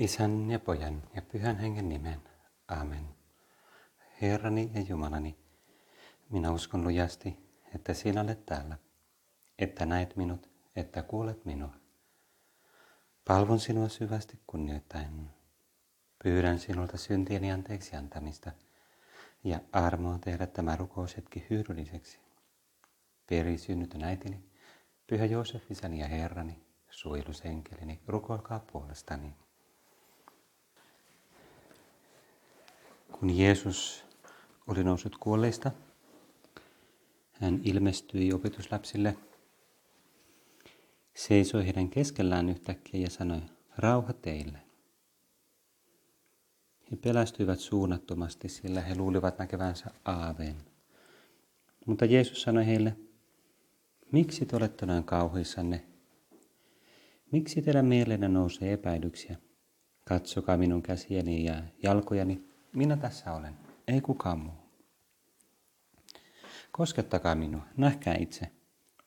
Isän ja pojan ja pyhän hengen nimen. Amen. Herrani ja Jumalani, minä uskon lujasti, että sinä olet täällä, että näet minut, että kuulet minua. Palvon sinua syvästi kunnioittain. Pyydän sinulta syntieni anteeksi antamista ja armoa tehdä tämä rukoushetki hyödylliseksi. Peri synnytön äitini, pyhä Joosef isäni ja herrani, suojelusenkelini, rukoilkaa puolestani. Kun Jeesus oli noussut kuolleista, hän ilmestyi opetuslapsille, seisoi heidän keskellään yhtäkkiä ja sanoi, rauha teille. He pelästyivät suunnattomasti, sillä he luulivat näkevänsä aaveen. Mutta Jeesus sanoi heille, miksi te olette noin kauhuissanne? Miksi teidän mielenne nousee epäilyksiä? Katsokaa minun käsiäni ja jalkojani, minä tässä olen, ei kukaan muu. Koskettakaa minua, nähkää itse.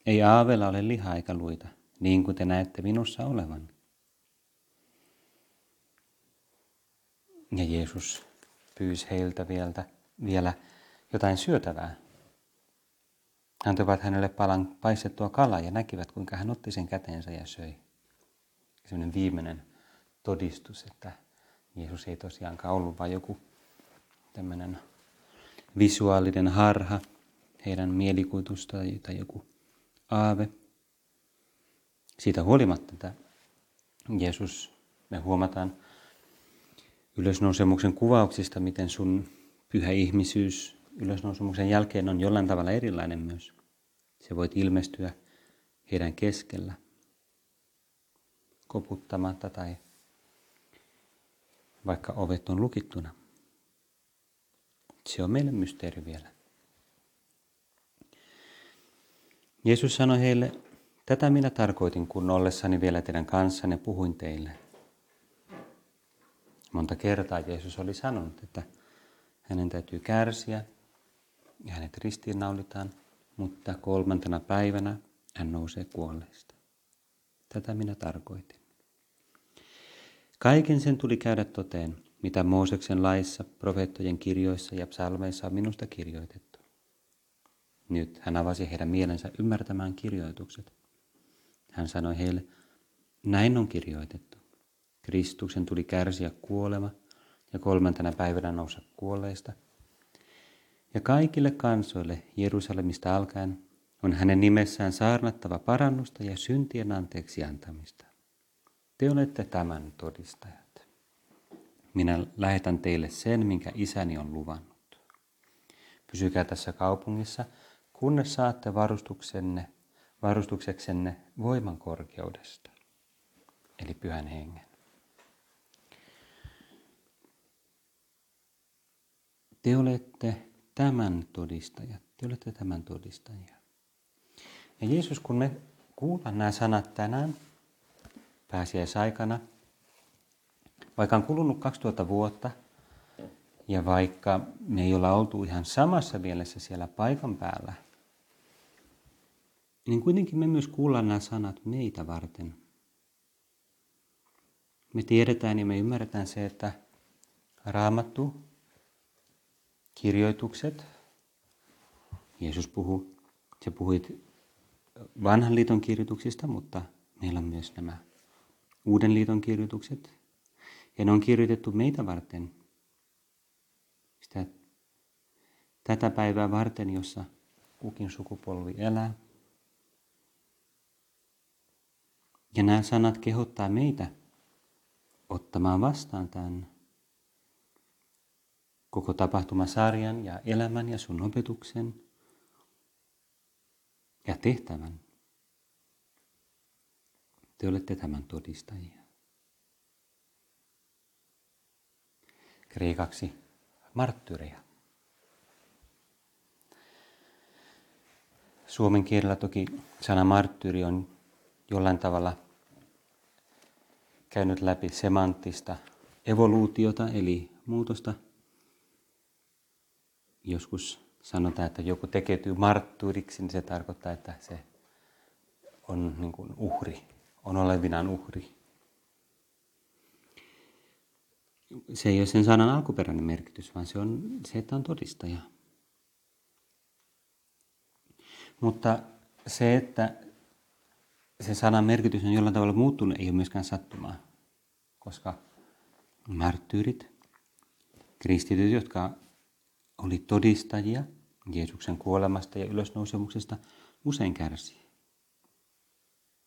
Ei aavella ole lihaa eikä luita, niin kuin te näette minussa olevan. Ja Jeesus pyysi heiltä vielä, vielä jotain syötävää. Hän toivat hänelle palan paistettua kalaa ja näkivät, kuinka hän otti sen käteensä ja söi. Sellainen viimeinen todistus, että Jeesus ei tosiaankaan ollut vain joku tämmöinen visuaalinen harha heidän mielikuitusta tai joku aave. Siitä huolimatta, että Jeesus, me huomataan ylösnousemuksen kuvauksista, miten sun pyhä ihmisyys ylösnousemuksen jälkeen on jollain tavalla erilainen myös. Se voit ilmestyä heidän keskellä koputtamatta tai vaikka ovet on lukittuna. Se on meille mysteeri vielä. Jeesus sanoi heille, tätä minä tarkoitin, kun ollessani vielä teidän kanssanne puhuin teille. Monta kertaa Jeesus oli sanonut, että hänen täytyy kärsiä ja hänet ristiinnaulitaan, mutta kolmantena päivänä hän nousee kuolleista. Tätä minä tarkoitin. Kaiken sen tuli käydä toteen, mitä Mooseksen laissa, profeettojen kirjoissa ja psalmeissa on minusta kirjoitettu. Nyt hän avasi heidän mielensä ymmärtämään kirjoitukset. Hän sanoi heille, näin on kirjoitettu. Kristuksen tuli kärsiä kuolema ja kolmantena päivänä nousta kuolleista. Ja kaikille kansoille Jerusalemista alkaen on hänen nimessään saarnattava parannusta ja syntien anteeksi antamista. Te olette tämän todistajat. Minä lähetän teille sen, minkä isäni on luvannut. Pysykää tässä kaupungissa, kunnes saatte varustuksenne, varustukseksenne voiman korkeudesta, eli pyhän hengen. Te olette tämän todistajat, te olette tämän todistajia. Ja Jeesus, kun me kuullaan nämä sanat tänään, pääsiäisaikana, vaikka on kulunut 2000 vuotta ja vaikka me ei olla oltu ihan samassa mielessä siellä paikan päällä, niin kuitenkin me myös kuullaan nämä sanat meitä varten. Me tiedetään ja me ymmärretään se, että raamattu, kirjoitukset, Jeesus puhuu, se puhui vanhan liiton kirjoituksista, mutta meillä on myös nämä uuden liiton kirjoitukset, ja ne on kirjoitettu meitä varten. Sitä, tätä päivää varten, jossa kukin sukupolvi elää. Ja nämä sanat kehottaa meitä ottamaan vastaan tämän koko tapahtumasarjan ja elämän ja sun opetuksen ja tehtävän. Te olette tämän todistajia. Kreikaksi marttyreja. Suomen kielellä toki sana marttyyri on jollain tavalla käynyt läpi semanttista evoluutiota eli muutosta. Joskus sanotaan, että joku tekeytyy marttyyriksi, niin se tarkoittaa, että se on niin kuin uhri, on olevinaan uhri. Se ei ole sen sanan alkuperäinen merkitys, vaan se on se, että on todistaja. Mutta se, että se sanan merkitys on jollain tavalla muuttunut, ei ole myöskään sattumaa. Koska marttyyrit, kristityt, jotka oli todistajia Jeesuksen kuolemasta ja ylösnousemuksesta, usein kärsii.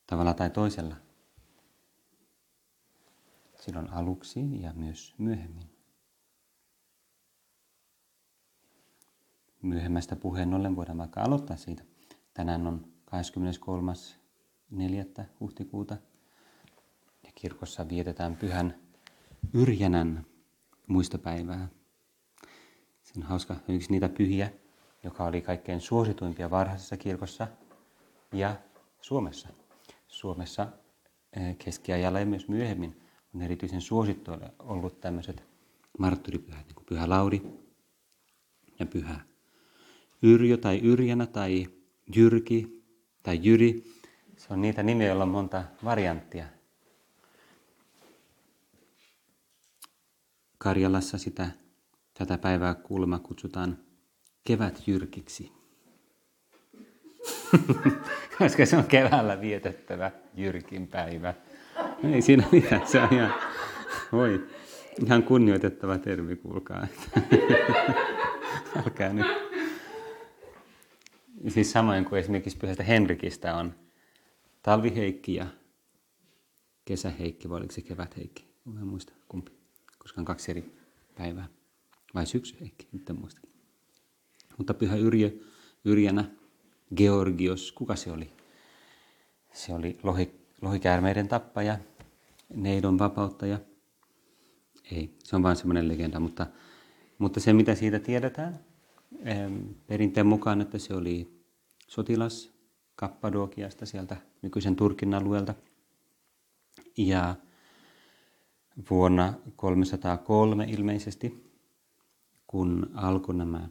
Tavalla tai toisella. Silloin aluksi ja myös myöhemmin. Myöhemmästä puheen ollen voidaan vaikka aloittaa siitä. Tänään on 23.4. huhtikuuta ja kirkossa vietetään pyhän Yrjänän muistopäivää. Se on hauska, yksi niitä pyhiä, joka oli kaikkein suosituimpia varhaisessa kirkossa ja Suomessa. Suomessa eh, keskiajalla ja myös myöhemmin on erityisen suosittu ollut tämmöiset marttyripyhät, niin kuin Pyhä Lauri ja Pyhä Yrjö tai Yrjänä tai Jyrki tai Jyri. Se on niitä nimiä, joilla on monta varianttia. Karjalassa sitä, tätä päivää kuulemma kutsutaan kevätjyrkiksi. Koska se on keväällä vietettävä Jyrkin päivä. Ei siinä mitään, se on ihan, voi, ihan kunnioitettava termi, kuulkaa. Älkää nyt. Siis samoin kuin esimerkiksi pyhästä Henrikistä on talviheikki ja kesäheikki, vai oliko se kevätheikki? En muista kumpi, koska on kaksi eri päivää. Vai syksyheikki, nyt en muista. Mutta pyhä Yrjö, Yrjänä, Georgios, kuka se oli? Se oli lohi, lohikäärmeiden tappaja, neidon vapauttaja. Ei, se on vain semmoinen legenda, mutta, mutta se mitä siitä tiedetään, perinteen mukaan, että se oli sotilas Kappadokiasta sieltä nykyisen Turkin alueelta. Ja vuonna 303 ilmeisesti, kun alkoi nämä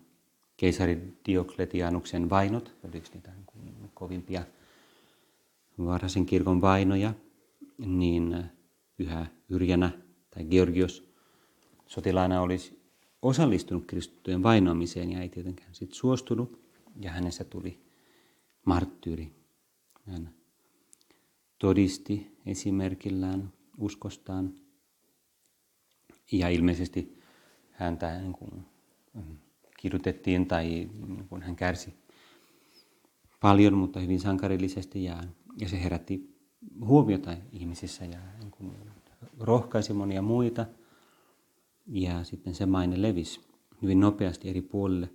keisari Diokletianuksen vainot, yksi niitä kovimpia varhaisen kirkon vainoja, niin pyhä Yrjänä tai Georgios sotilaana olisi osallistunut kristittyjen vainoamiseen ja ei tietenkään sit suostunut. Ja hänestä tuli marttyyri. Hän todisti esimerkillään uskostaan. Ja ilmeisesti häntä niin kuin, mm, kidutettiin tai niin kuin hän kärsi paljon, mutta hyvin sankarillisesti. Ja, ja se herätti huomiota ihmisissä ja niin rohkaisi monia muita – ja sitten se maine levisi hyvin nopeasti eri puolille.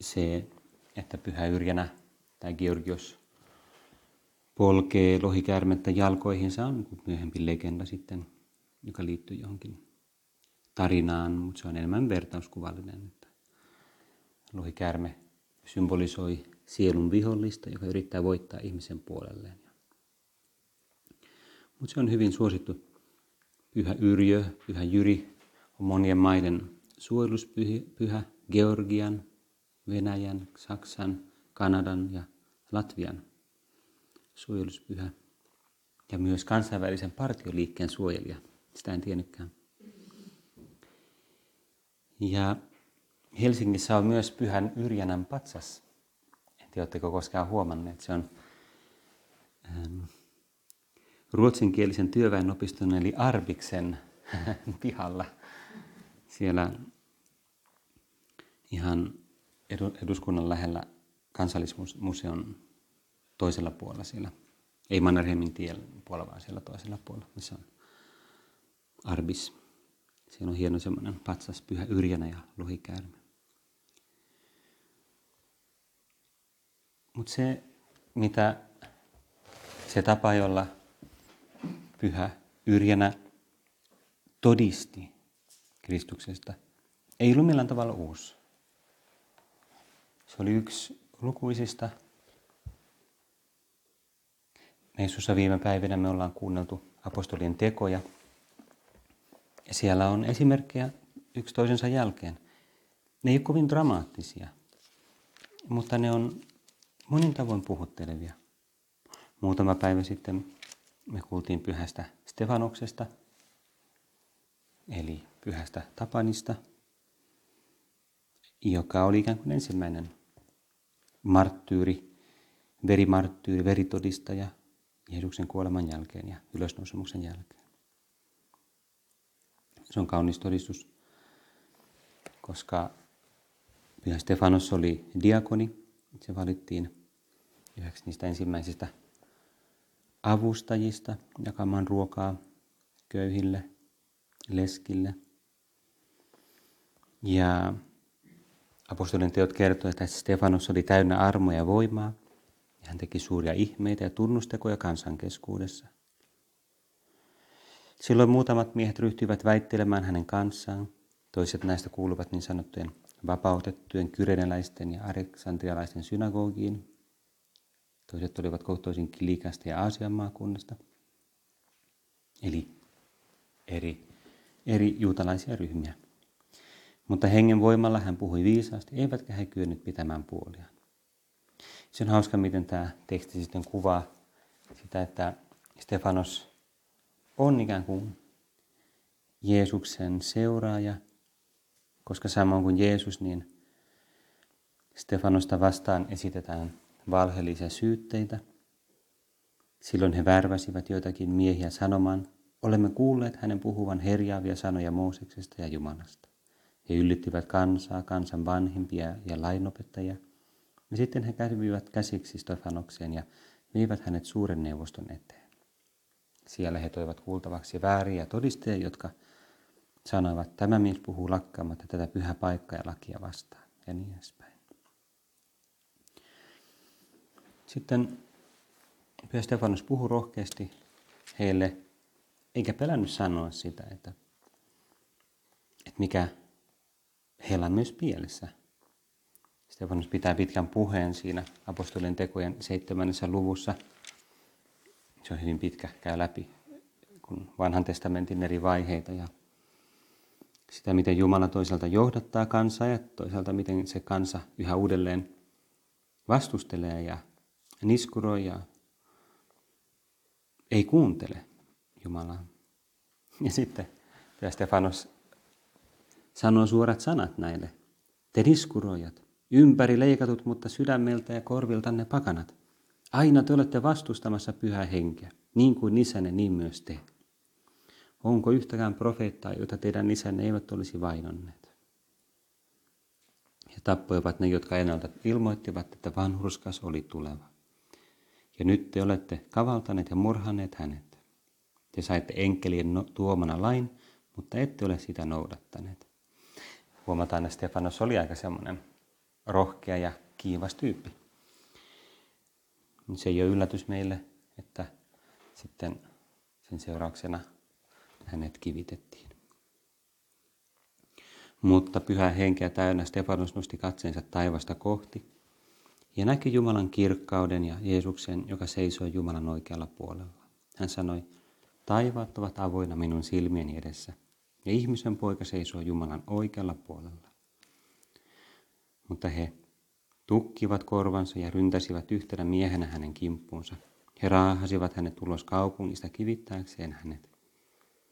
Se, että Pyhä Yrjänä tai Georgios polkee lohikäärmettä jalkoihinsa on myöhempi legenda sitten, joka liittyy johonkin tarinaan, mutta se on enemmän vertauskuvallinen. Lohikäärme symbolisoi sielun vihollista, joka yrittää voittaa ihmisen puolelleen. Mutta se on hyvin suosittu Pyhä Yrjö, Pyhä Jyri on monien maiden suojeluspyhä, Georgian, Venäjän, Saksan, Kanadan ja Latvian suojeluspyhä ja myös kansainvälisen partioliikkeen suojelija. Sitä en tiennytkään. Ja Helsingissä on myös Pyhän Yrjänän patsas. Tiedä, oletteko koskaan huomanneet. Se on ähm, ruotsinkielisen työväenopiston eli Arbiksen pihalla. Siellä ihan eduskunnan lähellä kansallismuseon toisella puolella siellä. Ei Mannerheimin tien puolella, vaan siellä toisella puolella, missä on Arbis. Siellä on hieno semmoinen patsas, pyhä yrjänä ja lohikäärme. Mutta se, mitä se tapa, jolla pyhä Yrjänä todisti Kristuksesta, ei ollut millään tavalla uusi. Se oli yksi lukuisista. Meissussa viime päivinä me ollaan kuunneltu apostolien tekoja. Ja siellä on esimerkkejä yksi toisensa jälkeen. Ne ei ole kovin dramaattisia, mutta ne on monin tavoin puhuttelevia. Muutama päivä sitten me kuultiin pyhästä Stefanuksesta, eli pyhästä Tapanista, joka oli ikään kuin ensimmäinen marttyyri, verimarttyyri, veritodistaja Jeesuksen kuoleman jälkeen ja ylösnousemuksen jälkeen. Se on kaunis todistus, koska Pyhä Stefanos oli diakoni. Se valittiin yhdeksi niistä ensimmäisistä avustajista jakamaan ruokaa köyhille, leskille. Ja apostolien teot kertovat, että Stefanos oli täynnä armoja ja voimaa. Ja hän teki suuria ihmeitä ja tunnustekoja kansan keskuudessa. Silloin muutamat miehet ryhtyivät väittelemään hänen kanssaan. Toiset näistä kuuluvat niin sanottujen vapautettujen kyreneläisten ja aleksandrialaisten synagogiin. Toiset olivat kohtoisin Kilikasta ja Aasian maakunnasta. Eli eri, eri juutalaisia ryhmiä. Mutta hengen voimalla hän puhui viisaasti, eivätkä he kyenneet pitämään puoliaan. Se on hauska, miten tämä teksti sitten kuvaa sitä, että Stefanos on ikään kuin Jeesuksen seuraaja, koska samoin kuin Jeesus, niin Stefanosta vastaan esitetään valheellisia syytteitä. Silloin he värväsivät joitakin miehiä sanomaan, olemme kuulleet hänen puhuvan herjaavia sanoja Mooseksesta ja Jumalasta. He yllittivät kansaa, kansan vanhimpia ja lainopettajia. Ja sitten he kävivät käsiksi Stefanokseen ja viivät hänet suuren neuvoston eteen. Siellä he toivat kuultavaksi vääriä todisteja, jotka sanoivat, että tämä mies puhuu lakkaamatta tätä pyhä paikkaa ja lakia vastaan ja niin edespäin. Sitten Pyhä Stefanus puhui rohkeasti heille, eikä pelännyt sanoa sitä, että, että mikä heillä on myös pielessä. Stefanus pitää pitkän puheen siinä apostolien tekojen seitsemännessä luvussa. Se on hyvin pitkä, käy läpi kun vanhan testamentin eri vaiheita ja sitä, miten Jumala toisaalta johdattaa kansaa ja toisaalta miten se kansa yhä uudelleen vastustelee ja niskuroi ja ei kuuntele Jumalaa. Ja sitten Stefanos sanoo suorat sanat näille. Te niskuroijat, ympäri leikatut, mutta sydämeltä ja korviltanne pakanat. Aina te olette vastustamassa pyhää henkeä, niin kuin isänne, niin myös te. Onko yhtäkään profeettaa, jota teidän isänne eivät olisi vainonneet? He tappoivat ne, jotka ennalta ilmoittivat, että vanhurskas oli tuleva. Ja nyt te olette kavaltaneet ja murhanneet hänet. Te saitte enkelien no- tuomana lain, mutta ette ole sitä noudattaneet. Huomataan, että Stefanos oli aika semmoinen rohkea ja kiivas tyyppi. Se ei ole yllätys meille, että sitten sen seurauksena hänet kivitettiin. Mutta pyhä henkeä täynnä Stefanos nosti katseensa taivasta kohti ja näki Jumalan kirkkauden ja Jeesuksen, joka seisoi Jumalan oikealla puolella. Hän sanoi, taivaat ovat avoinna minun silmieni edessä, ja ihmisen poika seisoo Jumalan oikealla puolella. Mutta he tukkivat korvansa ja ryntäsivät yhtenä miehenä hänen kimppuunsa. He raahasivat hänet ulos kaupungista kivittääkseen hänet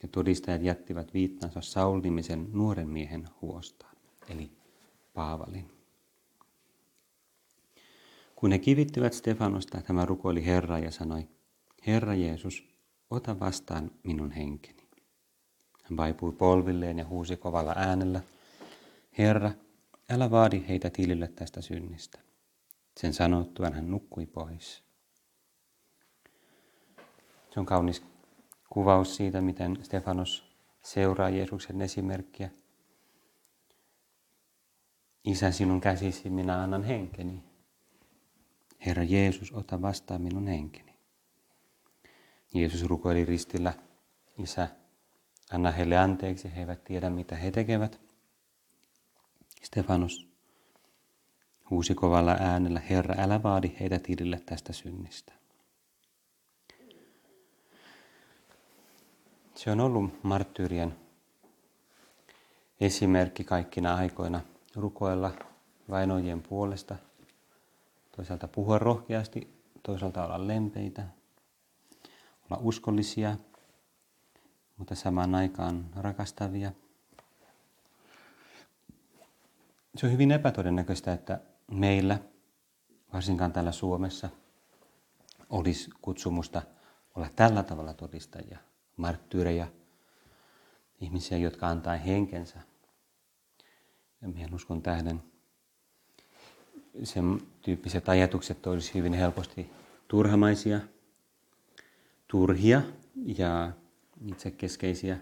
ja todistajat jättivät viittansa Saul-nimisen nuoren miehen huostaan, eli Paavalin. Kun he kivittivät Stefanosta, tämä rukoili Herraa ja sanoi, Herra Jeesus, ota vastaan minun henkeni. Hän vaipui polvilleen ja huusi kovalla äänellä, Herra, älä vaadi heitä tilille tästä synnistä. Sen sanottuaan hän nukkui pois. Se on kaunis kuvaus siitä, miten Stefanos seuraa Jeesuksen esimerkkiä. Isä, sinun käsisi minä annan henkeni. Herra Jeesus, ota vastaan minun henkeni. Jeesus rukoili ristillä, Isä, anna heille anteeksi, he eivät tiedä mitä he tekevät. Stefanos huusi kovalla äänellä, Herra, älä vaadi heitä tilille tästä synnistä. Se on ollut marttyyrien esimerkki kaikkina aikoina rukoilla vainojien puolesta. Toisaalta puhua rohkeasti, toisaalta olla lempeitä, olla uskollisia, mutta samaan aikaan rakastavia. Se on hyvin epätodennäköistä, että meillä, varsinkaan täällä Suomessa, olisi kutsumusta olla tällä tavalla todistajia, marttyyrejä, ihmisiä, jotka antaa henkensä. Meidän uskon tähden sen tyyppiset ajatukset olisi hyvin helposti turhamaisia, turhia ja itsekeskeisiä.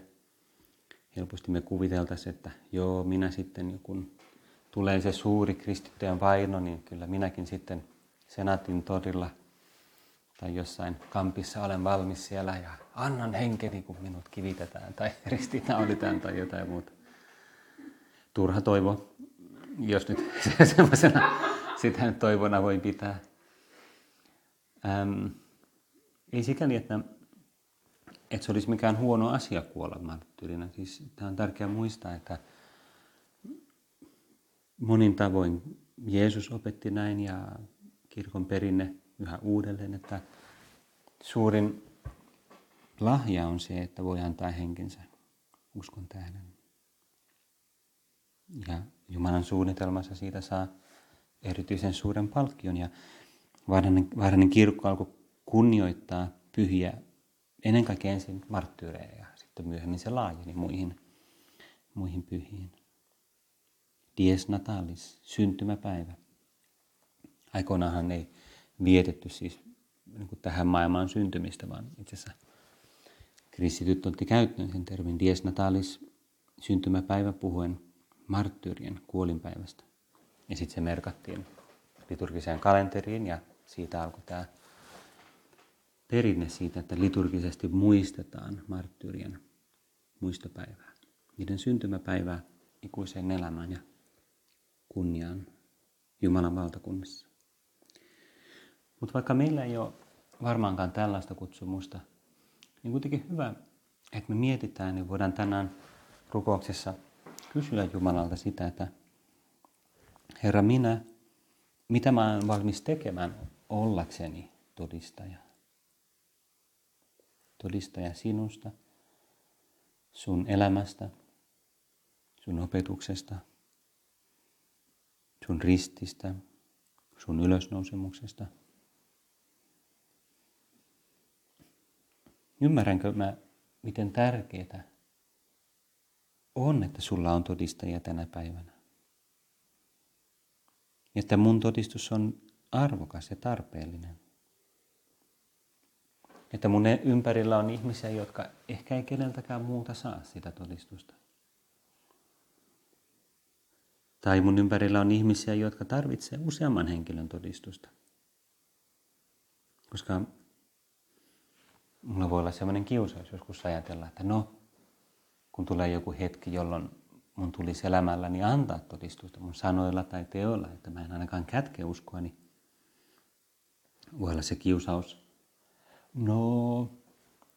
Helposti me kuviteltaisiin, että joo, minä sitten, kun tulee se suuri kristittyjen vaino, niin kyllä minäkin sitten senaatin torilla tai jossain kampissa olen valmis siellä ja annan henkeni, kun minut kivitetään tai ristinaulitaan tai jotain muuta. Turha toivo, jos nyt semmoisena sitä toivona voi pitää. Ähm, ei sikäli, että, että se olisi mikään huono asia kuolla marttyyrinä. Siis, tämä on tärkeää muistaa, että monin tavoin Jeesus opetti näin ja kirkon perinne yhä uudelleen, että suurin lahja on se, että voi antaa henkensä uskon tähden. Ja Jumalan suunnitelmassa siitä saa erityisen suuren palkkion. Ja vaarallinen kirkko alkoi kunnioittaa pyhiä, ennen kaikkea ensin marttyyreja ja sitten myöhemmin se laajeni muihin, muihin pyhiin. Dies natalis, syntymäpäivä. Aikoinaanhan ei vietetty siis niin kuin tähän maailmaan syntymistä, vaan itse asiassa kristityt otti käyttöön sen termin dies natalis, syntymäpäivä puhuen marttyyrien kuolinpäivästä. Ja sitten se merkattiin liturgiseen kalenteriin ja siitä alkoi tämä perinne siitä, että liturgisesti muistetaan marttyyrien muistopäivää. Niiden syntymäpäivää ikuiseen elämään ja kunniaan Jumalan valtakunnassa. Mutta vaikka meillä ei ole varmaankaan tällaista kutsumusta, niin kuitenkin hyvä, että me mietitään, niin voidaan tänään rukouksessa kysyä Jumalalta sitä, että Herra, minä, mitä mä olen valmis tekemään ollakseni todistaja? Todistaja sinusta, sun elämästä, sun opetuksesta, sun rististä, sun ylösnousemuksesta. Ymmärränkö mä, miten tärkeää on, että sulla on todistajia tänä päivänä? että mun todistus on arvokas ja tarpeellinen. Että mun ympärillä on ihmisiä, jotka ehkä ei keneltäkään muuta saa sitä todistusta. Tai mun ympärillä on ihmisiä, jotka tarvitsee useamman henkilön todistusta. Koska mulla voi olla sellainen kiusaus joskus ajatella, että no, kun tulee joku hetki, jolloin mun tulisi elämälläni antaa todistusta mun sanoilla tai teoilla, että mä en ainakaan kätke uskoa, niin voi olla se kiusaus. No,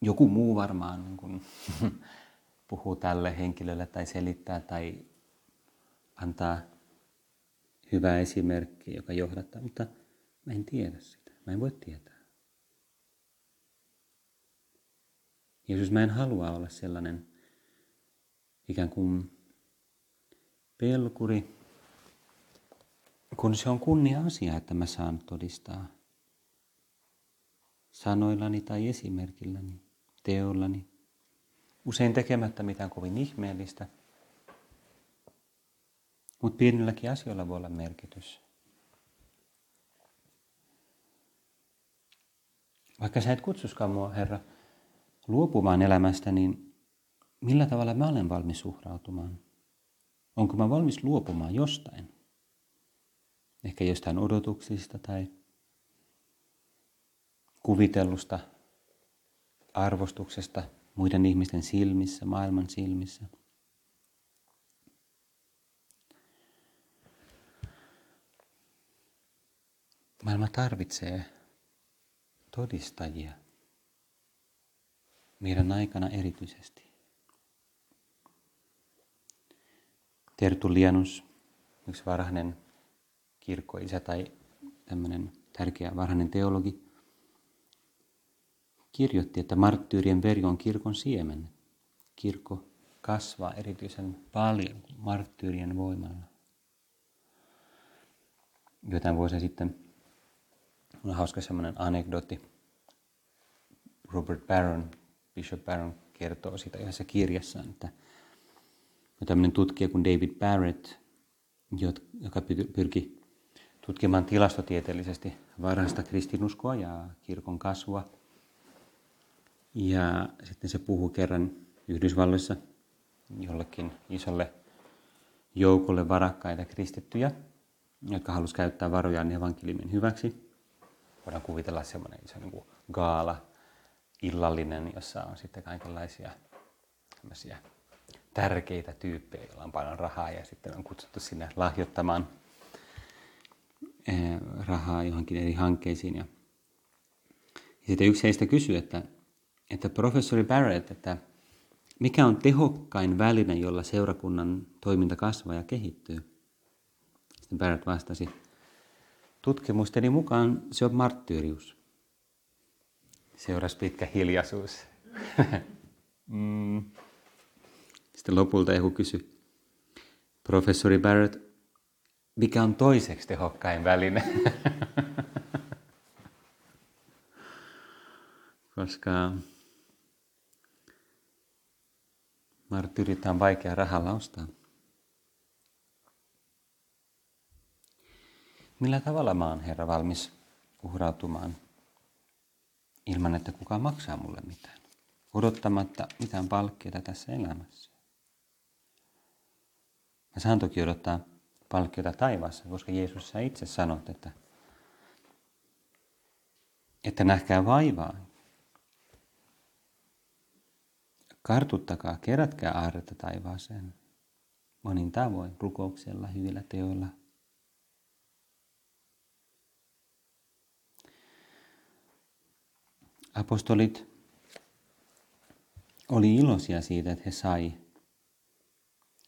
joku muu varmaan niin kun, puhuu tälle henkilölle tai selittää tai antaa hyvää esimerkkiä, joka johdattaa, mutta mä en tiedä sitä. Mä en voi tietää. Jeesus, mä en halua olla sellainen ikään kuin pelkuri, kun se on kunnia-asia, että mä saan todistaa sanoillani tai esimerkilläni, teollani, usein tekemättä mitään kovin ihmeellistä, mutta pienilläkin asioilla voi olla merkitys. Vaikka sä et kutsuskaan mua, Herra, luopumaan elämästä, niin millä tavalla mä olen valmis uhrautumaan? Onko mä valmis luopumaan jostain? Ehkä jostain odotuksista tai kuvitellusta arvostuksesta muiden ihmisten silmissä, maailman silmissä. Maailma tarvitsee todistajia meidän aikana erityisesti. Tertullianus, yksi varhainen kirkkoisä tai tämmöinen tärkeä varhainen teologi, kirjoitti, että marttyyrien veri on kirkon siemen. kirkko kasvaa erityisen paljon marttyyrien voimalla. Jotain vuosia sitten on hauska semmoinen anekdootti. Robert Barron, Bishop Barron kertoo siitä yhdessä kirjassaan, että tämmöinen tutkija kuin David Barrett, joka pyrki tutkimaan tilastotieteellisesti varhaista kristinuskoa ja kirkon kasvua. Ja sitten se puhuu kerran Yhdysvalloissa jollekin isolle joukolle varakkaita kristittyjä, jotka halusivat käyttää varojaan evankeliumin hyväksi. Voidaan kuvitella semmoinen iso niin gaala, illallinen, jossa on sitten kaikenlaisia tärkeitä tyyppejä, joilla on paljon rahaa ja sitten on kutsuttu sinne lahjoittamaan eh, rahaa johonkin eri hankkeisiin. Ja, sitten yksi heistä kysyi, että, että professori Barrett, että mikä on tehokkain väline, jolla seurakunnan toiminta kasvaa ja kehittyy? Sitten Barrett vastasi, tutkimusteni mukaan se on marttyyrius. Seurasi pitkä hiljaisuus. mm. Sitten lopulta joku kysyi, professori Barrett, mikä on toiseksi tehokkain väline? Koska marttyyrit on vaikea rahalla ostaa. Millä tavalla mä oon Herra valmis uhrautumaan ilman, että kukaan maksaa mulle mitään, odottamatta mitään palkkiota tässä elämässä? Mä saan toki odottaa palkkiota taivaassa, koska Jeesus sä itse sanot, että, että nähkää vaivaa. Kartuttakaa, kerätkää aarretta taivaaseen monin tavoin, rukouksella, hyvillä teoilla. Apostolit oli iloisia siitä, että he sai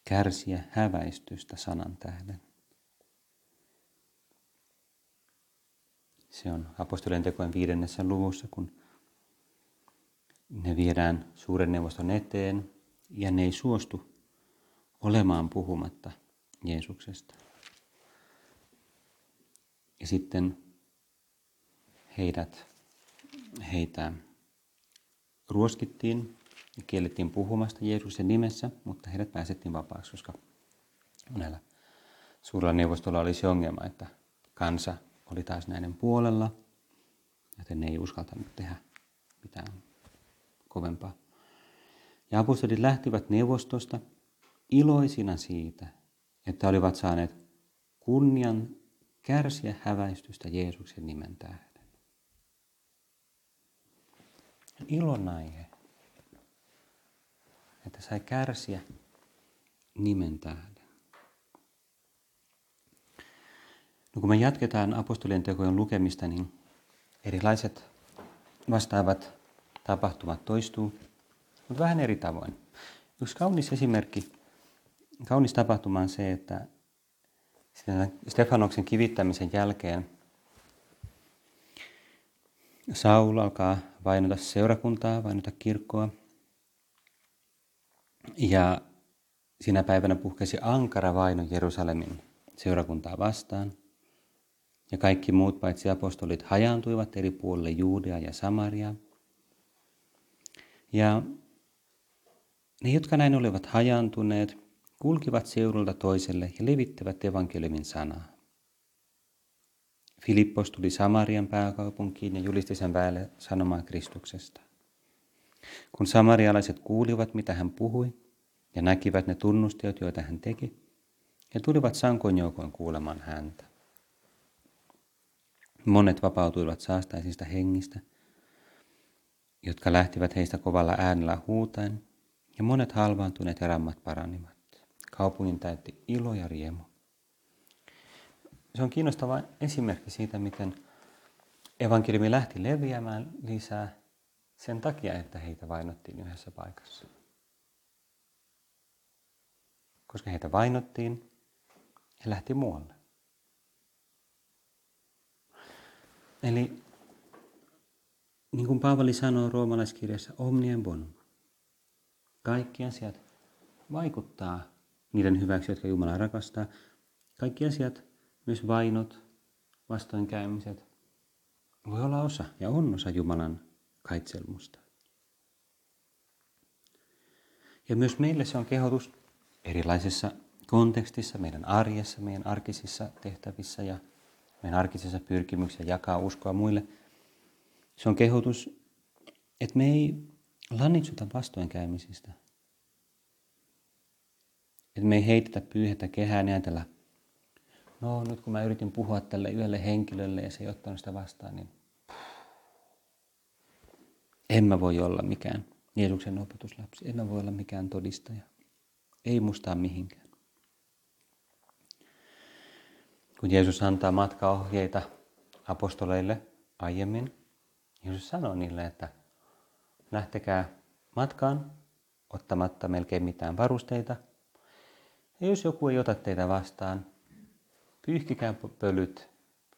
kärsiä häväistystä sanan tähden. Se on apostolien tekojen viidennessä luvussa, kun ne viedään suuren neuvoston eteen ja ne ei suostu olemaan puhumatta Jeesuksesta. Ja sitten heidät, heitä ruoskittiin ja kiellettiin puhumasta Jeesuksen nimessä, mutta heidät pääsettiin vapaaksi, koska näillä suurella neuvostolla oli se ongelma, että kansa oli taas näiden puolella, joten ne ei uskaltanut tehdä mitään kovempaa. Ja apostolit lähtivät neuvostosta iloisina siitä, että olivat saaneet kunnian kärsiä häväistystä Jeesuksen nimen tähden. Ilon aihe että sai kärsiä nimen tähden. No kun me jatketaan apostolien tekojen lukemista, niin erilaiset vastaavat tapahtumat toistuu, mutta vähän eri tavoin. Yksi kaunis esimerkki, kaunis tapahtuma on se, että Stefanoksen kivittämisen jälkeen Saul alkaa vainota seurakuntaa, vainota kirkkoa, ja sinä päivänä puhkesi ankara vaino Jerusalemin seurakuntaa vastaan. Ja kaikki muut paitsi apostolit hajaantuivat eri puolille Juudea ja Samaria. Ja ne, jotka näin olivat hajaantuneet, kulkivat seurulta toiselle ja levittävät evankeliumin sanaa. Filippos tuli Samarian pääkaupunkiin ja julisti sen väelle sanomaan Kristuksesta. Kun samarialaiset kuulivat, mitä hän puhui, ja näkivät ne tunnusteot, joita hän teki, he tulivat sankoin joukoin kuulemaan häntä. Monet vapautuivat saastaisista hengistä, jotka lähtivät heistä kovalla äänellä huutaen, ja monet halvaantuneet ja rammat paranivat. Kaupungin täytti ilo ja riemu. Se on kiinnostava esimerkki siitä, miten evankeliumi lähti leviämään lisää sen takia, että heitä vainottiin yhdessä paikassa. Koska heitä vainottiin, he lähti muualle. Eli niin kuin Paavali sanoo roomalaiskirjassa, omnien bonum. Kaikki asiat vaikuttaa niiden hyväksi, jotka Jumala rakastaa. Kaikki asiat, myös vainot, vastoinkäymiset, voi olla osa ja on osa Jumalan kaitselmusta. Ja myös meille se on kehotus erilaisessa kontekstissa, meidän arjessa, meidän arkisissa tehtävissä ja meidän arkisissa pyrkimyksissä jakaa uskoa muille. Se on kehotus, että me ei lannitsuta vastoinkäymisistä. Että me ei heitetä pyyhetä kehään ja ajatella, no nyt kun mä yritin puhua tälle yhdelle henkilölle ja se ei ottanut sitä vastaan, niin en mä voi olla mikään Jeesuksen opetuslapsi, en mä voi olla mikään todistaja. Ei mustaa mihinkään. Kun Jeesus antaa matkaohjeita apostoleille aiemmin, Jeesus sanoi niille, että lähtekää matkaan ottamatta melkein mitään varusteita. Ja jos joku ei ota teitä vastaan, pyyhkikää pölyt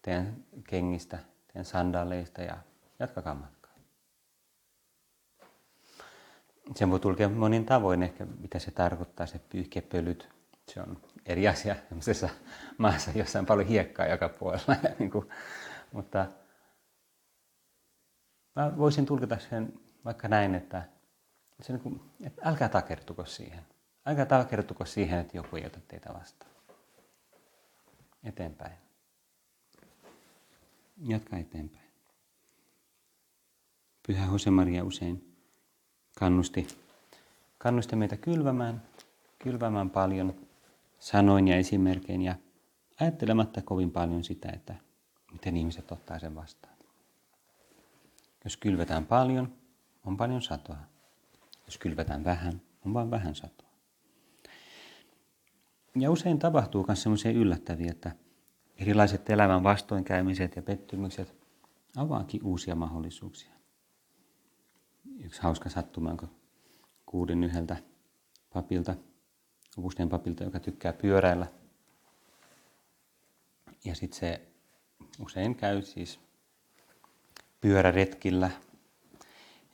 teidän kengistä, teidän sandaaleista ja jatkakaa matkaa. Sen voi tulkea monin tavoin ehkä, mitä se tarkoittaa, se pyyhkepölyt. Se on eri asia sellaisessa maassa, jossa on paljon hiekkaa joka puolella. niin kuin, mutta mä voisin tulkita sen vaikka näin, että, se niin kuin, että älkää takertuko siihen. Älkää takertuko siihen, että joku ei ota teitä vastaan. Eteenpäin. Jatka eteenpäin. Pyhä Josemaria usein kannusti, kannusti meitä kylvämään, kylvämään paljon sanoin ja esimerkein ja ajattelematta kovin paljon sitä, että miten ihmiset ottaa sen vastaan. Jos kylvetään paljon, on paljon satoa. Jos kylvetään vähän, on vain vähän satoa. Ja usein tapahtuu myös sellaisia yllättäviä, että erilaiset elämän vastoinkäymiset ja pettymykset avaakin uusia mahdollisuuksia. Yksi hauska sattuma, kun kuulin yhdeltä papilta, Augustin papilta, joka tykkää pyöräillä. Ja sitten se usein käy siis pyöräretkillä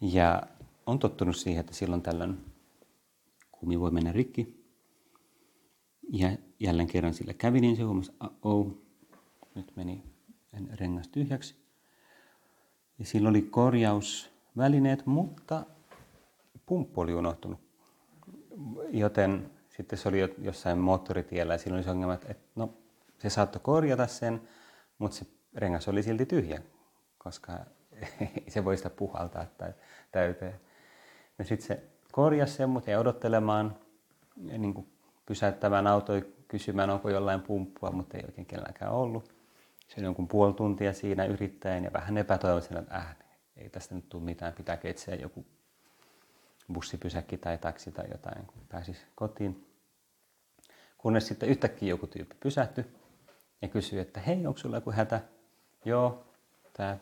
ja on tottunut siihen, että silloin tällöin kumi voi mennä rikki. Ja jälleen kerran sillä kävi, niin se huomasi, oh, nyt meni rengas tyhjäksi. Ja sillä oli korjausvälineet, mutta pumppu oli unohtunut. Joten sitten se oli jossain moottoritiellä ja silloin oli se ongelma, että no, se saattoi korjata sen, mutta se rengas oli silti tyhjä, koska se voi sitä puhaltaa tai täyteen. Ja sitten se korjasi sen, mutta ei odottelemaan niin kuin pysäyttämään autoa kysymään, onko jollain pumppua, mutta ei oikein kenelläkään ollut. Se oli jonkun puoli tuntia siinä yrittäen ja vähän epätoivoisena, että äh, ei tästä nyt tule mitään, pitää etsiä joku bussipysäkki tai taksi tai jotain, kun pääsisi kotiin. Kunnes sitten yhtäkkiä joku tyyppi pysähtyi ja kysyi, että hei, onko sulla joku hätä? Joo, tämä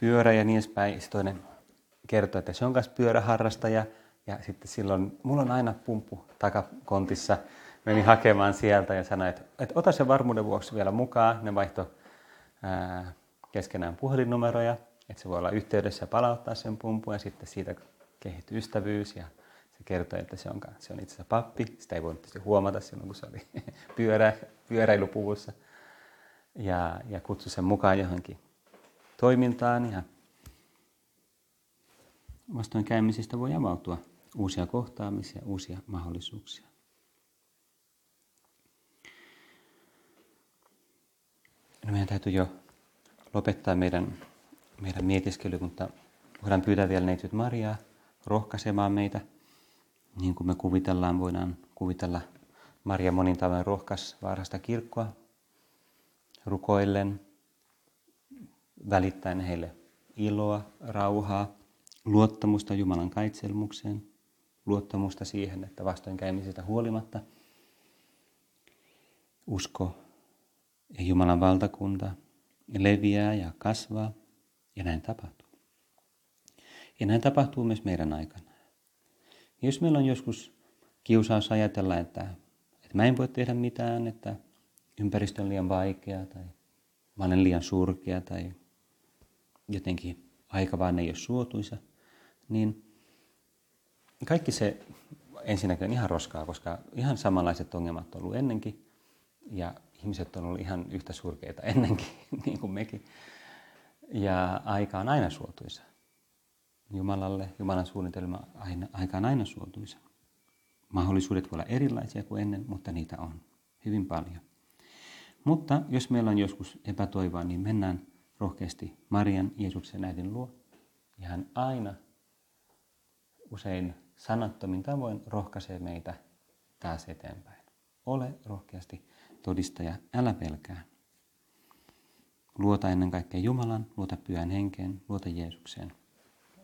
pyörä ja niin edespäin. Sitten toinen kertoi, että se on myös pyöräharrastaja. Ja sitten silloin, mulla on aina pumppu takakontissa. Menin hakemaan sieltä ja sanoin, että, että ota se varmuuden vuoksi vielä mukaan. Ne vaihto ää, keskenään puhelinnumeroja, että se voi olla yhteydessä ja palauttaa sen pumpun. Ja sitten siitä kehittyi ystävyys ja se kertoi, että se on, se on itse asiassa pappi. Sitä ei voinut huomata silloin, kun se oli pyörä, pyöräilypuvussa. Ja, ja kutsui sen mukaan johonkin toimintaan ja vastoinkäymisistä voi avautua uusia kohtaamisia, uusia mahdollisuuksia. No meidän täytyy jo lopettaa meidän, meidän mietiskely, mutta voidaan pyytää vielä neitsyt Mariaa rohkaisemaan meitä. Niin kuin me kuvitellaan, voidaan kuvitella Maria monin tavoin rohkas vaarasta kirkkoa rukoillen, välittäen heille iloa, rauhaa, luottamusta Jumalan kaitselmukseen, luottamusta siihen, että vastoinkäymisestä huolimatta usko ja Jumalan valtakunta leviää ja kasvaa ja näin tapahtuu. Ja näin tapahtuu myös meidän aikana. Jos meillä on joskus kiusaus ajatella, että, että mä en voi tehdä mitään, että ympäristö on liian vaikea tai mä olen liian surkea tai jotenkin aika vaan ei ole suotuisa, niin kaikki se ensinnäkin on ihan roskaa, koska ihan samanlaiset ongelmat on ollut ennenkin ja ihmiset on ollut ihan yhtä surkeita ennenkin, niin kuin mekin. Ja aika on aina suotuisa. Jumalalle, Jumalan suunnitelma aina, aika on aina suotuisa. Mahdollisuudet voi olla erilaisia kuin ennen, mutta niitä on hyvin paljon. Mutta jos meillä on joskus epätoivoa, niin mennään rohkeasti Marian, Jeesuksen äidin luo. Ja hän aina usein sanattomin tavoin rohkaisee meitä taas eteenpäin. Ole rohkeasti todistaja, älä pelkää. Luota ennen kaikkea Jumalan, luota pyhän henkeen, luota Jeesukseen.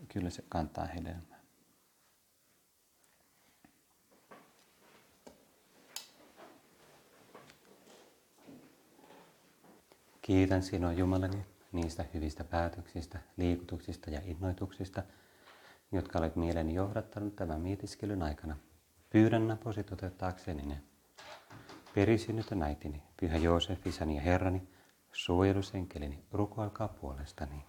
Kyllä se kantaa hedelmää. Kiitän sinua Jumalani niistä hyvistä päätöksistä, liikutuksista ja innoituksista, jotka olet mieleni johdattanut tämän mietiskelyn aikana. Pyydän naposi toteuttaakseni ne. Perisynnytön äitini, pyhä Joosef, isäni ja herrani, suojelusenkelini, rukoilkaa puolestani.